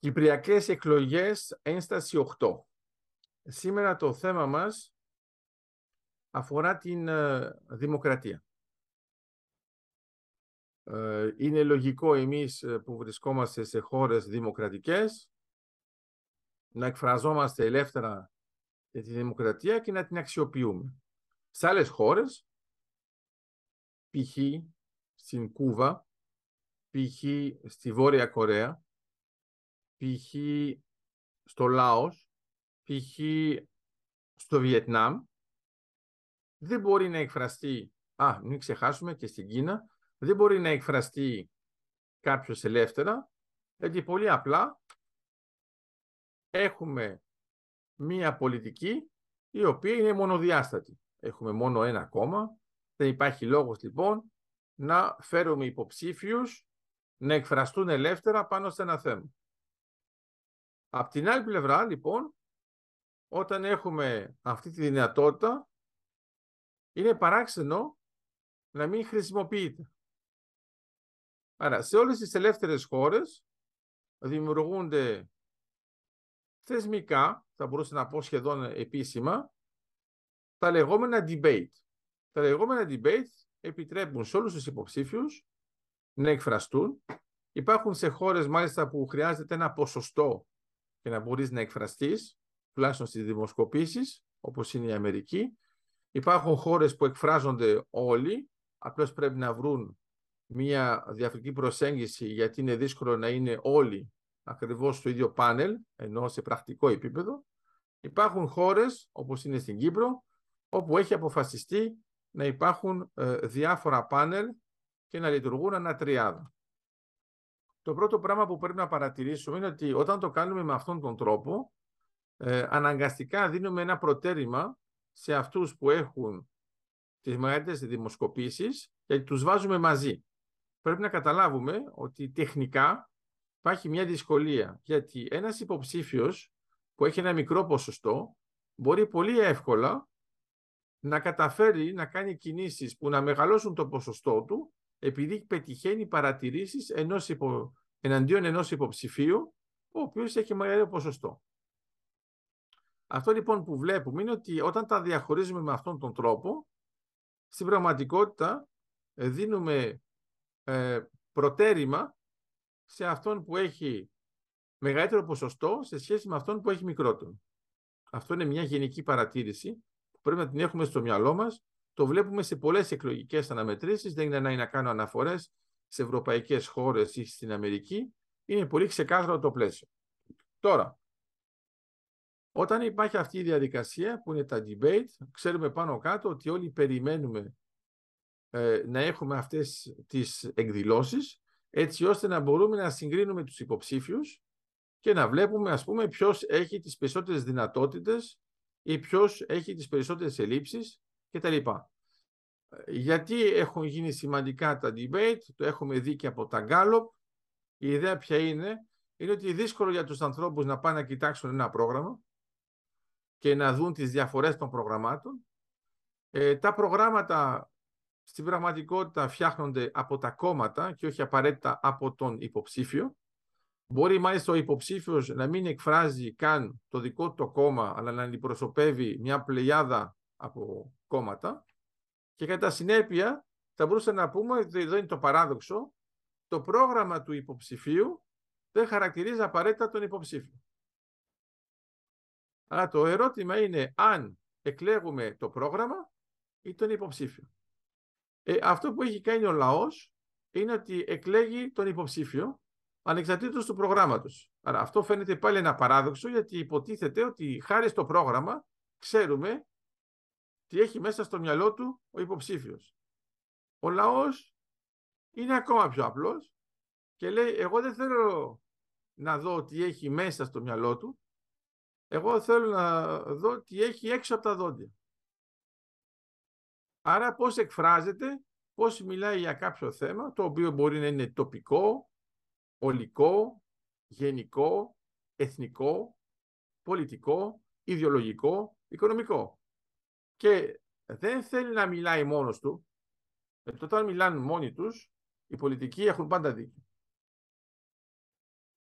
Κυπριακές εκλογές, ένσταση 8. Σήμερα το θέμα μας αφορά την ε, δημοκρατία. Ε, είναι λογικό εμείς ε, που βρισκόμαστε σε χώρες δημοκρατικές να εκφραζόμαστε ελεύθερα για τη δημοκρατία και να την αξιοποιούμε. Σε άλλες χώρες, π.χ. στην Κούβα, π.χ. στη Βόρεια Κορέα, π.χ. στο Λάος, π.χ. στο Βιετνάμ, δεν μπορεί να εκφραστεί, α, μην ξεχάσουμε και στην Κίνα, δεν μπορεί να εκφραστεί κάποιος ελεύθερα, γιατί πολύ απλά έχουμε μία πολιτική η οποία είναι μονοδιάστατη. Έχουμε μόνο ένα κόμμα, δεν υπάρχει λόγος λοιπόν να φέρουμε υποψήφιους να εκφραστούν ελεύθερα πάνω σε ένα θέμα. Απ' την άλλη πλευρά, λοιπόν, όταν έχουμε αυτή τη δυνατότητα, είναι παράξενο να μην χρησιμοποιείται. Άρα, σε όλες τις ελεύθερες χώρες δημιουργούνται θεσμικά, θα μπορούσα να πω σχεδόν επίσημα, τα λεγόμενα debate. Τα λεγόμενα debate επιτρέπουν σε όλους τους υποψήφιους να εκφραστούν. Υπάρχουν σε χώρες μάλιστα που χρειάζεται ένα ποσοστό και να μπορείς να εκφραστείς, τουλάχιστον στις δημοσκοπήσεις, όπως είναι η Αμερική. Υπάρχουν χώρες που εκφράζονται όλοι, απλώς πρέπει να βρουν μια διαφορετική προσέγγιση γιατί είναι δύσκολο να είναι όλοι ακριβώς στο ίδιο πάνελ, ενώ σε πρακτικό επίπεδο. Υπάρχουν χώρες, όπως είναι στην Κύπρο, όπου έχει αποφασιστεί να υπάρχουν ε, διάφορα πάνελ και να λειτουργούν ένα τριάδα. Το πρώτο πράγμα που πρέπει να παρατηρήσουμε είναι ότι όταν το κάνουμε με αυτόν τον τρόπο, ε, αναγκαστικά δίνουμε ένα προτέρημα σε αυτούς που έχουν τις μεγαλύτερες δημοσκοπήσεις και τους βάζουμε μαζί. Πρέπει να καταλάβουμε ότι τεχνικά υπάρχει μια δυσκολία, γιατί ένας υποψήφιος που έχει ένα μικρό ποσοστό μπορεί πολύ εύκολα να καταφέρει να κάνει κινήσεις που να μεγαλώσουν το ποσοστό του επειδή πετυχαίνει παρατηρήσεις ενός υπο... εναντίον ενός υποψηφίου ο οποίος έχει μεγάλο ποσοστό. Αυτό λοιπόν που βλέπουμε είναι ότι όταν τα διαχωρίζουμε με αυτόν τον τρόπο, στην πραγματικότητα ε, δίνουμε ε, προτέρημα σε αυτόν που έχει μεγαλύτερο ποσοστό σε σχέση με αυτόν που έχει μικρότερο. Αυτό είναι μια γενική παρατήρηση που πρέπει να την έχουμε στο μυαλό μας. Το βλέπουμε σε πολλές εκλογικές αναμετρήσεις, δεν είναι ανάγκη να κάνω αναφορές σε ευρωπαϊκές χώρες ή στην Αμερική. Είναι πολύ ξεκάθαρο το πλαίσιο. Τώρα, όταν υπάρχει αυτή η διαδικασία που είναι τα debate, ξέρουμε πάνω κάτω ότι όλοι περιμένουμε ε, να έχουμε αυτές τις εκδηλώσεις έτσι ώστε να μπορούμε να συγκρίνουμε τους υποψήφιους και να βλέπουμε ας πούμε ποιος έχει τις περισσότερες δυνατότητες ή ποιος έχει τις περισσότερες ελλείψεις κτλ. Γιατί έχουν γίνει σημαντικά τα debate, το έχουμε δει και από τα Gallup. Η ιδέα ποια είναι, είναι ότι είναι δύσκολο για τους ανθρώπους να πάνε να κοιτάξουν ένα πρόγραμμα και να δουν τις διαφορές των προγραμμάτων. Ε, τα προγράμματα στην πραγματικότητα φτιάχνονται από τα κόμματα και όχι απαραίτητα από τον υποψήφιο. Μπορεί μάλιστα ο υποψήφιος να μην εκφράζει καν το δικό του το κόμμα, αλλά να αντιπροσωπεύει μια πλειάδα από κόμματα. Και κατά συνέπεια, θα μπορούσαμε να πούμε, εδώ είναι το παράδοξο, το πρόγραμμα του υποψηφίου δεν χαρακτηρίζει απαραίτητα τον υποψήφιο. Αλλά το ερώτημα είναι αν εκλέγουμε το πρόγραμμα ή τον υποψήφιο. Ε, αυτό που έχει κάνει ο λαός είναι ότι εκλέγει τον υποψήφιο ανεξαρτήτως του προγράμματος. Άρα αυτό φαίνεται πάλι ένα παράδοξο γιατί υποτίθεται ότι χάρη στο πρόγραμμα ξέρουμε τι έχει μέσα στο μυαλό του ο υποψήφιος. Ο λαός είναι ακόμα πιο απλός και λέει εγώ δεν θέλω να δω τι έχει μέσα στο μυαλό του, εγώ θέλω να δω τι έχει έξω από τα δόντια. Άρα πώς εκφράζεται, πώς μιλάει για κάποιο θέμα, το οποίο μπορεί να είναι τοπικό, ολικό, γενικό, εθνικό, πολιτικό, ιδεολογικό, οικονομικό. Και δεν θέλει να μιλάει μόνος του, γιατί όταν μιλάνε μόνοι τους, οι πολιτικοί έχουν πάντα δίκιο.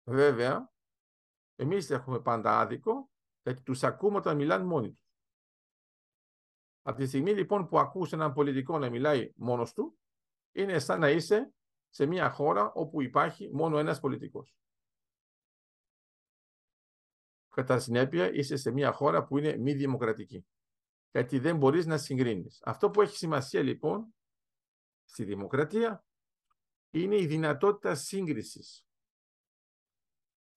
Βέβαια, Εμείς έχουμε πάντα άδικο, γιατί τους ακούμε όταν μιλάνε μόνοι τους. Από τη στιγμή λοιπόν που ακούς έναν πολιτικό να μιλάει μόνος του, είναι σαν να είσαι σε μια χώρα όπου υπάρχει μόνο ένας πολιτικός. Κατά συνέπεια είσαι σε μια χώρα που είναι μη δημοκρατική. Γιατί δεν μπορείς να συγκρίνεις. Αυτό που έχει σημασία λοιπόν στη δημοκρατία είναι η δυνατότητα σύγκρισης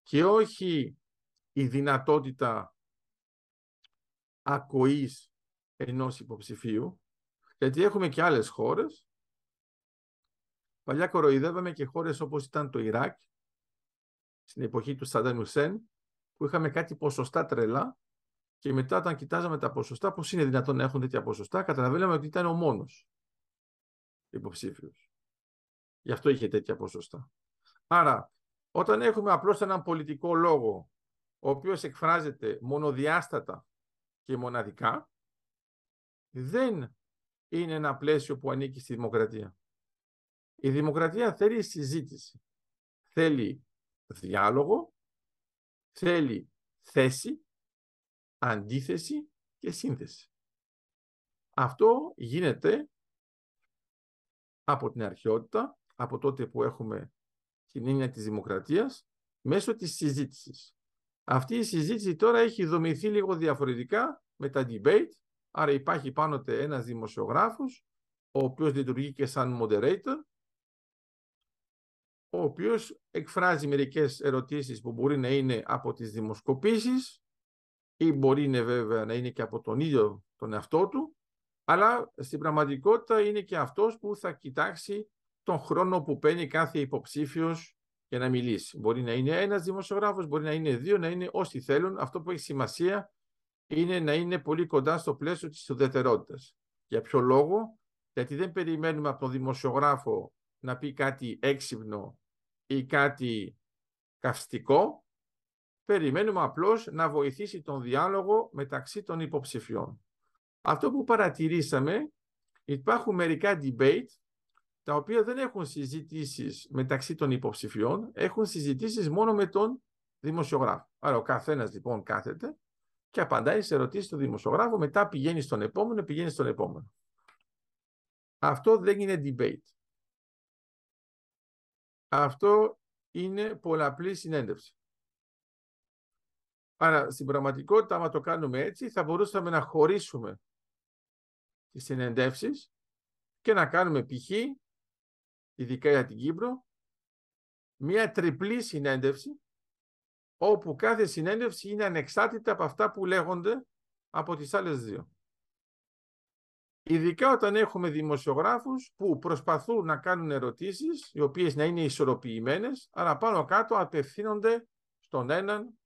και όχι η δυνατότητα ακοής ενός υποψηφίου, γιατί έχουμε και άλλες χώρες. Παλιά κοροϊδεύαμε και χώρες όπως ήταν το Ιράκ, στην εποχή του Σαντάμ Ουσέν, που είχαμε κάτι ποσοστά τρελά και μετά όταν κοιτάζαμε τα ποσοστά, πώς είναι δυνατόν να έχουν τέτοια ποσοστά, καταλαβαίναμε ότι ήταν ο μόνος υποψήφιος. Γι' αυτό είχε τέτοια ποσοστά. Άρα, όταν έχουμε απλώς έναν πολιτικό λόγο, ο οποίος εκφράζεται μονοδιάστατα και μοναδικά, δεν είναι ένα πλαίσιο που ανήκει στη δημοκρατία. Η δημοκρατία θέλει συζήτηση. Θέλει διάλογο, θέλει θέση, αντίθεση και σύνθεση. Αυτό γίνεται από την αρχαιότητα, από τότε που έχουμε την έννοια της δημοκρατίας, μέσω της συζήτησης. Αυτή η συζήτηση τώρα έχει δομηθεί λίγο διαφορετικά με τα debate, άρα υπάρχει πάνω ένας δημοσιογράφος, ο οποίος λειτουργεί και σαν moderator, ο οποίος εκφράζει μερικές ερωτήσεις που μπορεί να είναι από τις δημοσκοπήσεις ή μπορεί είναι βέβαια να είναι και από τον ίδιο τον εαυτό του, αλλά στην πραγματικότητα είναι και αυτός που θα κοιτάξει τον χρόνο που παίρνει κάθε υποψήφιος για να μιλήσει. Μπορεί να είναι ένας δημοσιογράφος, μπορεί να είναι δύο, να είναι όσοι θέλουν. Αυτό που έχει σημασία είναι να είναι πολύ κοντά στο πλαίσιο της ουδετερότητας. Για ποιο λόγο, γιατί δεν περιμένουμε από τον δημοσιογράφο να πει κάτι έξυπνο ή κάτι καυστικό, περιμένουμε απλώς να βοηθήσει τον διάλογο μεταξύ των υποψηφιών. Αυτό που παρατηρήσαμε, υπάρχουν μερικά debate τα οποία δεν έχουν συζητήσεις μεταξύ των υποψηφιών, έχουν συζητήσεις μόνο με τον δημοσιογράφο. Άρα ο καθένας λοιπόν κάθεται και απαντάει σε ερωτήσεις του δημοσιογράφου, μετά πηγαίνει στον επόμενο, πηγαίνει στον επόμενο. Αυτό δεν είναι debate. Αυτό είναι πολλαπλή συνέντευξη. Άρα στην πραγματικότητα, άμα το κάνουμε έτσι, θα μπορούσαμε να χωρίσουμε τις συνεντεύσεις και να κάνουμε π.χ ειδικά για την Κύπρο, μια τριπλή συνέντευξη, όπου κάθε συνέντευξη είναι ανεξάρτητα από αυτά που λέγονται από τις άλλες δύο. Ειδικά όταν έχουμε δημοσιογράφους που προσπαθούν να κάνουν ερωτήσεις, οι οποίες να είναι ισορροπημένες, αλλά πάνω κάτω απευθύνονται στον έναν,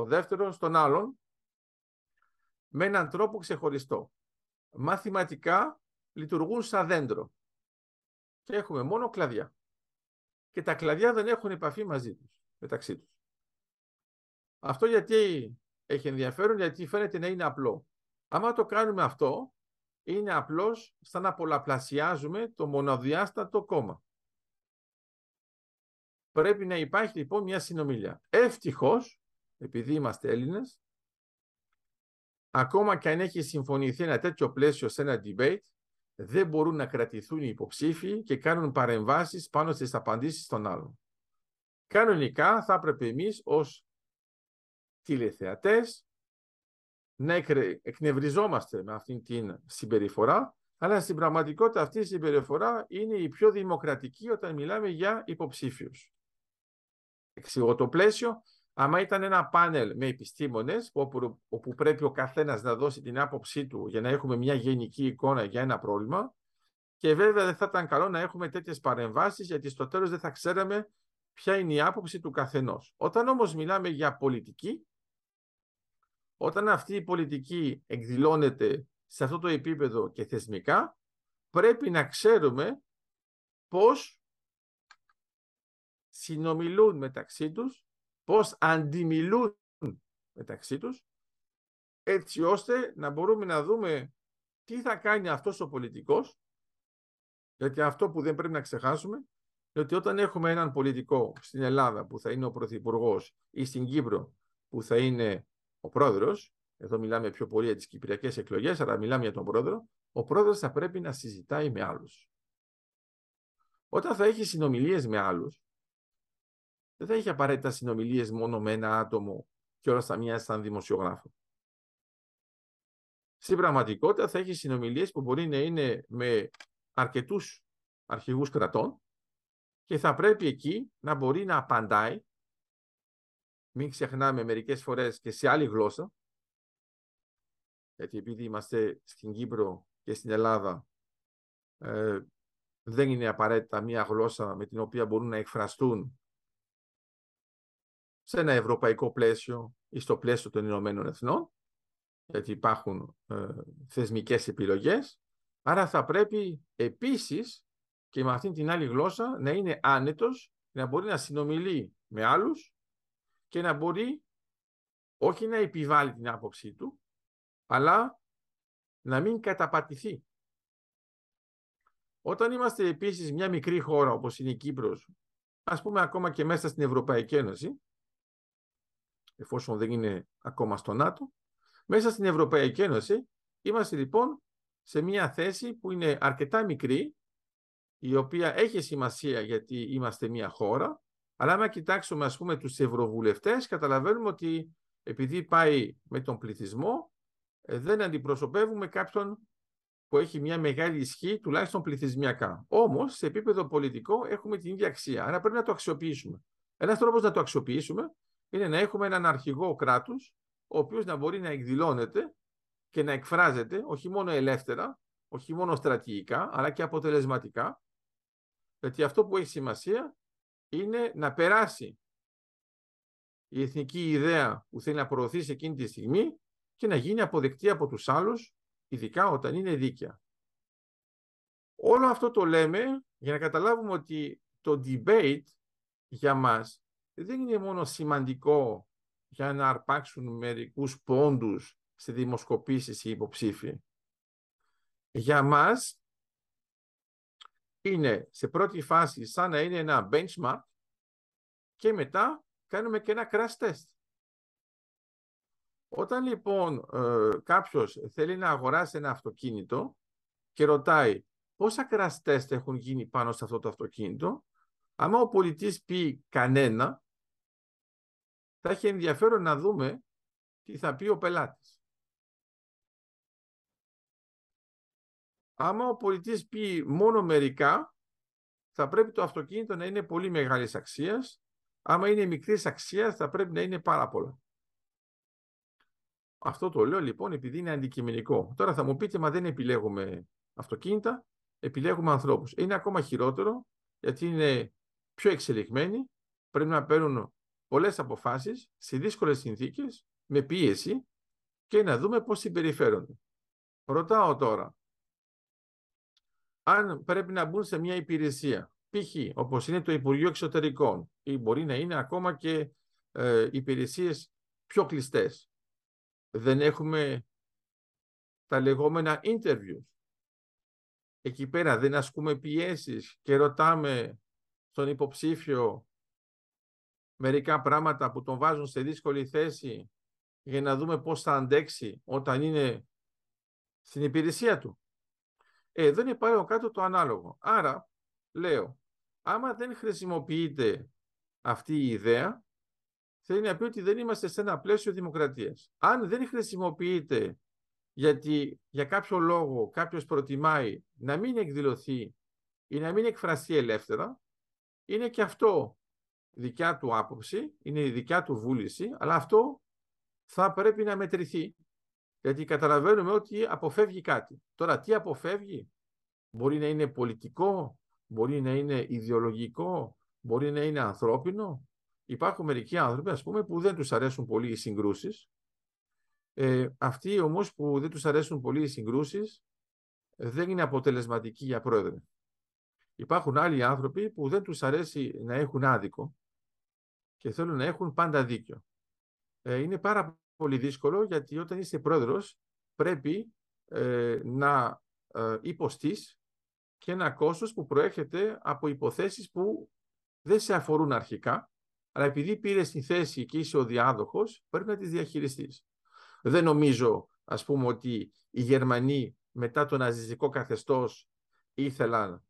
στον δεύτερο, στον άλλον, με έναν τρόπο ξεχωριστό. Μαθηματικά λειτουργούν σαν δέντρο και έχουμε μόνο κλαδιά. Και τα κλαδιά δεν έχουν επαφή μαζί τους, μεταξύ τους. Αυτό γιατί έχει ενδιαφέρον, γιατί φαίνεται να είναι απλό. Άμα το κάνουμε αυτό, είναι απλώς σαν να πολλαπλασιάζουμε το μονοδιάστατο κόμμα. Πρέπει να υπάρχει λοιπόν μια συνομιλία. Ευτυχώς, επειδή είμαστε Έλληνες, ακόμα και αν έχει συμφωνηθεί ένα τέτοιο πλαίσιο σε ένα debate, δεν μπορούν να κρατηθούν οι υποψήφοι και κάνουν παρεμβάσεις πάνω στις απαντήσεις των άλλων. Κανονικά θα έπρεπε εμείς ως τηλεθεατές να εκνευριζόμαστε με αυτήν την συμπεριφορά, αλλά στην πραγματικότητα αυτή η συμπεριφορά είναι η πιο δημοκρατική όταν μιλάμε για υποψήφιους. Εξηγώ το πλαίσιο. Άμα ήταν ένα πάνελ με επιστήμονες, όπου, όπου πρέπει ο καθένας να δώσει την άποψή του για να έχουμε μια γενική εικόνα για ένα πρόβλημα, και βέβαια δεν θα ήταν καλό να έχουμε τέτοιες παρεμβάσεις, γιατί στο τέλος δεν θα ξέραμε ποια είναι η άποψη του καθενός. Όταν όμως μιλάμε για πολιτική, όταν αυτή η πολιτική εκδηλώνεται σε αυτό το επίπεδο και θεσμικά, πρέπει να ξέρουμε πώς συνομιλούν μεταξύ τους πώς αντιμιλούν μεταξύ τους, έτσι ώστε να μπορούμε να δούμε τι θα κάνει αυτός ο πολιτικός, γιατί αυτό που δεν πρέπει να ξεχάσουμε ότι όταν έχουμε έναν πολιτικό στην Ελλάδα που θα είναι ο Πρωθυπουργός ή στην Κύπρο που θα είναι ο πρόεδρος, εδώ μιλάμε πιο πολύ για τις κυπριακές εκλογές, αλλά μιλάμε για τον πρόεδρο, ο πρόεδρος θα πρέπει να συζητάει με άλλους. Όταν θα έχει συνομιλίες με άλλους, δεν θα έχει απαραίτητα συνομιλίες μόνο με ένα άτομο και όλα θα μοιάζει σαν δημοσιογράφο. Στην πραγματικότητα θα έχει συνομιλίες που μπορεί να είναι με αρκετούς αρχηγούς κρατών και θα πρέπει εκεί να μπορεί να απαντάει, μην ξεχνάμε μερικές φορές και σε άλλη γλώσσα, γιατί επειδή είμαστε στην Κύπρο και στην Ελλάδα, ε, δεν είναι απαραίτητα μία γλώσσα με την οποία μπορούν να εκφραστούν σε ένα ευρωπαϊκό πλαίσιο ή στο πλαίσιο των Ηνωμένων Εθνών, γιατί υπάρχουν ε, θεσμικές επιλογές, άρα θα πρέπει επίσης και με αυτήν την άλλη γλώσσα να είναι άνετος, να μπορεί να συνομιλεί με άλλους και να μπορεί όχι να επιβάλλει την άποψή του, αλλά να μην καταπατηθεί. Όταν είμαστε επίσης μια μικρή χώρα όπως είναι η Κύπρος, ας πούμε ακόμα και μέσα στην Ευρωπαϊκή Ένωση, εφόσον δεν είναι ακόμα στο ΝΑΤΟ, μέσα στην Ευρωπαϊκή Ένωση είμαστε λοιπόν σε μια θέση που είναι αρκετά μικρή, η οποία έχει σημασία γιατί είμαστε μια χώρα, αλλά άμα κοιτάξουμε ας πούμε τους ευρωβουλευτές, καταλαβαίνουμε ότι επειδή πάει με τον πληθυσμό, ε, δεν αντιπροσωπεύουμε κάποιον που έχει μια μεγάλη ισχύ, τουλάχιστον πληθυσμιακά. Όμως, σε επίπεδο πολιτικό έχουμε την ίδια αξία. Άρα πρέπει να το αξιοποιήσουμε. Ένας τρόπος να το αξιοποιήσουμε είναι να έχουμε έναν αρχηγό κράτους, ο οποίος να μπορεί να εκδηλώνεται και να εκφράζεται όχι μόνο ελεύθερα, όχι μόνο στρατηγικά, αλλά και αποτελεσματικά. Γιατί αυτό που έχει σημασία είναι να περάσει η εθνική ιδέα που θέλει να προωθήσει εκείνη τη στιγμή και να γίνει αποδεκτή από τους άλλους, ειδικά όταν είναι δίκαια. Όλο αυτό το λέμε για να καταλάβουμε ότι το debate για μας δεν είναι μόνο σημαντικό για να αρπάξουν μερικούς πόντους σε δημοσκοπήσεις ή υποψήφοι. Για μας είναι σε πρώτη φάση σαν να είναι ένα benchmark και μετά κάνουμε και ένα crash test. Όταν λοιπόν ε, κάποιος θέλει να αγοράσει ένα αυτοκίνητο και ρωτάει πόσα crash test έχουν γίνει πάνω σε αυτό το αυτοκίνητο, άμα ο πολιτής πει κανένα, θα έχει ενδιαφέρον να δούμε τι θα πει ο πελάτης. Άμα ο πολιτής πει μόνο μερικά, θα πρέπει το αυτοκίνητο να είναι πολύ μεγάλης αξίας. Άμα είναι μικρής αξίας, θα πρέπει να είναι πάρα πολλά. Αυτό το λέω λοιπόν επειδή είναι αντικειμενικό. Τώρα θα μου πείτε, μα δεν επιλέγουμε αυτοκίνητα, επιλέγουμε ανθρώπους. Είναι ακόμα χειρότερο, γιατί είναι πιο εξελιγμένοι, πρέπει να παίρνουν πολλές αποφάσεις σε δύσκολες συνθήκες, με πίεση και να δούμε πώς συμπεριφέρονται. Ρωτάω τώρα, αν πρέπει να μπουν σε μια υπηρεσία, π.χ. όπως είναι το Υπουργείο Εξωτερικών ή μπορεί να είναι ακόμα και ε, υπηρεσίες πιο κλειστές. Δεν έχουμε τα λεγόμενα interviews. Εκεί πέρα δεν ασκούμε πιέσεις και ρωτάμε στον υποψήφιο μερικά πράγματα που τον βάζουν σε δύσκολη θέση για να δούμε πώς θα αντέξει όταν είναι στην υπηρεσία του. Ε, δεν υπάρχει κάτω το ανάλογο. Άρα, λέω, άμα δεν χρησιμοποιείται αυτή η ιδέα, θέλει να πει ότι δεν είμαστε σε ένα πλαίσιο δημοκρατίας. Αν δεν χρησιμοποιείται γιατί για κάποιο λόγο κάποιος προτιμάει να μην εκδηλωθεί ή να μην εκφραστεί ελεύθερα, είναι και αυτό δικιά του άποψη, είναι η δικιά του βούληση, αλλά αυτό θα πρέπει να μετρηθεί, γιατί καταλαβαίνουμε ότι αποφεύγει κάτι. Τώρα, τι αποφεύγει, μπορεί να είναι πολιτικό, μπορεί να είναι ιδεολογικό, μπορεί να είναι ανθρώπινο. Υπάρχουν μερικοί άνθρωποι, ας πούμε, που δεν τους αρέσουν πολύ οι συγκρούσεις. Ε, αυτοί όμως που δεν τους αρέσουν πολύ οι συγκρούσεις, δεν είναι αποτελεσματικοί για πρόεδρε. Υπάρχουν άλλοι άνθρωποι που δεν τους αρέσει να έχουν άδικο και θέλουν να έχουν πάντα δίκιο. Ε, είναι πάρα πολύ δύσκολο γιατί όταν είσαι πρόεδρος πρέπει ε, να ε, υποστείς και ένα κόστος που προέρχεται από υποθέσεις που δεν σε αφορούν αρχικά, αλλά επειδή πήρες τη θέση και είσαι ο διάδοχος, πρέπει να τις διαχειριστείς. Δεν νομίζω, ας πούμε, ότι οι Γερμανοί μετά το ναζιστικό καθεστώς ήθελαν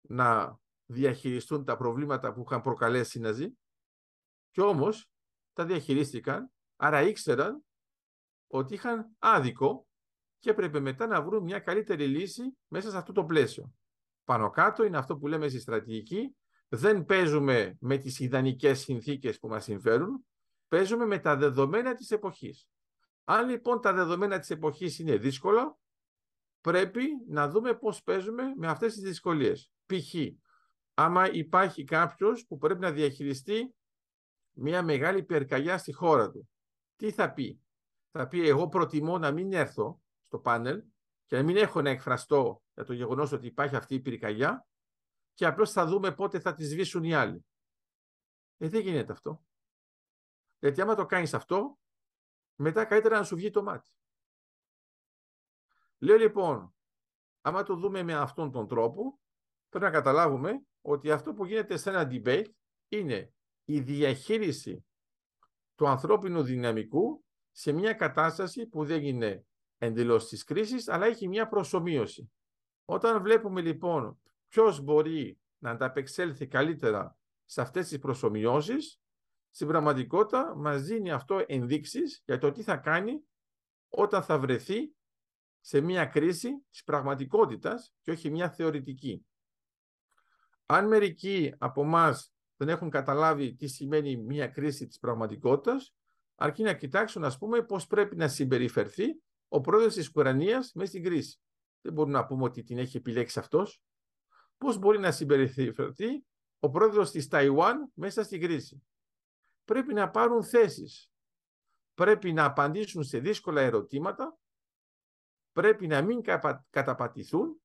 να διαχειριστούν τα προβλήματα που είχαν προκαλέσει οι Ναζί και όμως τα διαχειρίστηκαν, άρα ήξεραν ότι είχαν άδικο και έπρεπε μετά να βρουν μια καλύτερη λύση μέσα σε αυτό το πλαίσιο. Πάνω κάτω είναι αυτό που λέμε στη στρατηγική, δεν παίζουμε με τις ιδανικές συνθήκες που μας συμφέρουν, παίζουμε με τα δεδομένα της εποχής. Αν λοιπόν τα δεδομένα της εποχής είναι δύσκολα, πρέπει να δούμε πώς παίζουμε με αυτές τις δυσκολίες. Π.χ. άμα υπάρχει κάποιος που πρέπει να διαχειριστεί μια μεγάλη πυρκαγιά στη χώρα του, τι θα πει; Θα πει εγώ προτιμώ να μην έρθω στο πάνελ και να μην έχω να εκφραστώ για το γεγονός ότι υπάρχει αυτή η πυρκαγιά και απλώς θα δούμε πότε θα τη σβήσουν οι άλλοι. Ε, δεν γίνεται αυτό. Γιατί άμα το κάνεις αυτό, μετά καλύτερα να σου βγει το μάτι. Λέω λοιπόν, άμα το δούμε με αυτόν τον τρόπο, πρέπει να καταλάβουμε ότι αυτό που γίνεται σε ένα debate είναι η διαχείριση του ανθρώπινου δυναμικού σε μια κατάσταση που δεν είναι εντελώς της κρίσης, αλλά έχει μια προσωμείωση. Όταν βλέπουμε λοιπόν ποιος μπορεί να ανταπεξέλθει καλύτερα σε αυτές τις προσωμιώσεις, στην πραγματικότητα μας δίνει αυτό ενδείξεις για το τι θα κάνει όταν θα βρεθεί σε μια κρίση της πραγματικότητας και όχι μια θεωρητική. Αν μερικοί από εμάς δεν έχουν καταλάβει τι σημαίνει μια κρίση της πραγματικότητας, αρκεί να κοιτάξουν, ας πούμε, πώς πρέπει να συμπεριφερθεί ο πρόεδρος της Ουκρανίας μέσα στην κρίση. Δεν μπορούμε να πούμε ότι την έχει επιλέξει αυτός. Πώς μπορεί να συμπεριφερθεί ο πρόεδρος της Ταϊουάν μέσα στην κρίση. Πρέπει να πάρουν θέσεις. Πρέπει να απαντήσουν σε δύσκολα ερωτήματα. Πρέπει να μην καταπατηθούν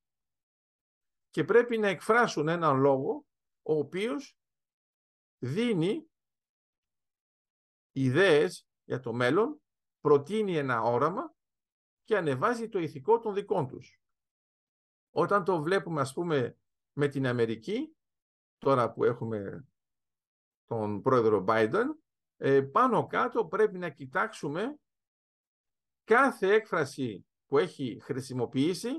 και πρέπει να εκφράσουν έναν λόγο ο οποίος δίνει ιδέες για το μέλλον, προτείνει ένα όραμα και ανεβάζει το ηθικό των δικών τους. Όταν το βλέπουμε ας πούμε με την Αμερική, τώρα που έχουμε τον πρόεδρο Biden, ε, πάνω κάτω πρέπει να κοιτάξουμε κάθε έκφραση που έχει χρησιμοποιήσει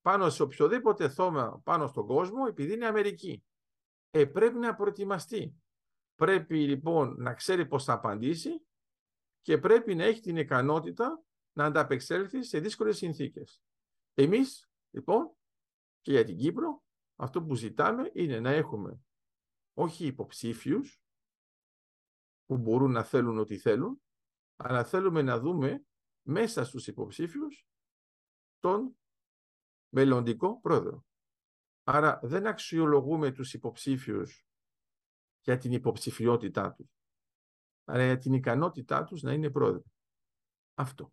πάνω σε οποιοδήποτε θόμα πάνω στον κόσμο επειδή είναι Αμερική. Ε, πρέπει να προετοιμαστεί. Πρέπει λοιπόν να ξέρει πώς θα απαντήσει και πρέπει να έχει την ικανότητα να ανταπεξέλθει σε δύσκολες συνθήκες. Εμείς, λοιπόν, και για την Κύπρο, αυτό που ζητάμε είναι να έχουμε όχι υποψήφιους που μπορούν να θέλουν ό,τι θέλουν, αλλά θέλουμε να δούμε μέσα στους υποψήφιους τον μελλοντικό πρόεδρο. Άρα δεν αξιολογούμε τους υποψήφιους για την υποψηφιότητά τους, αλλά για την ικανότητά τους να είναι πρόεδρος. Αυτό.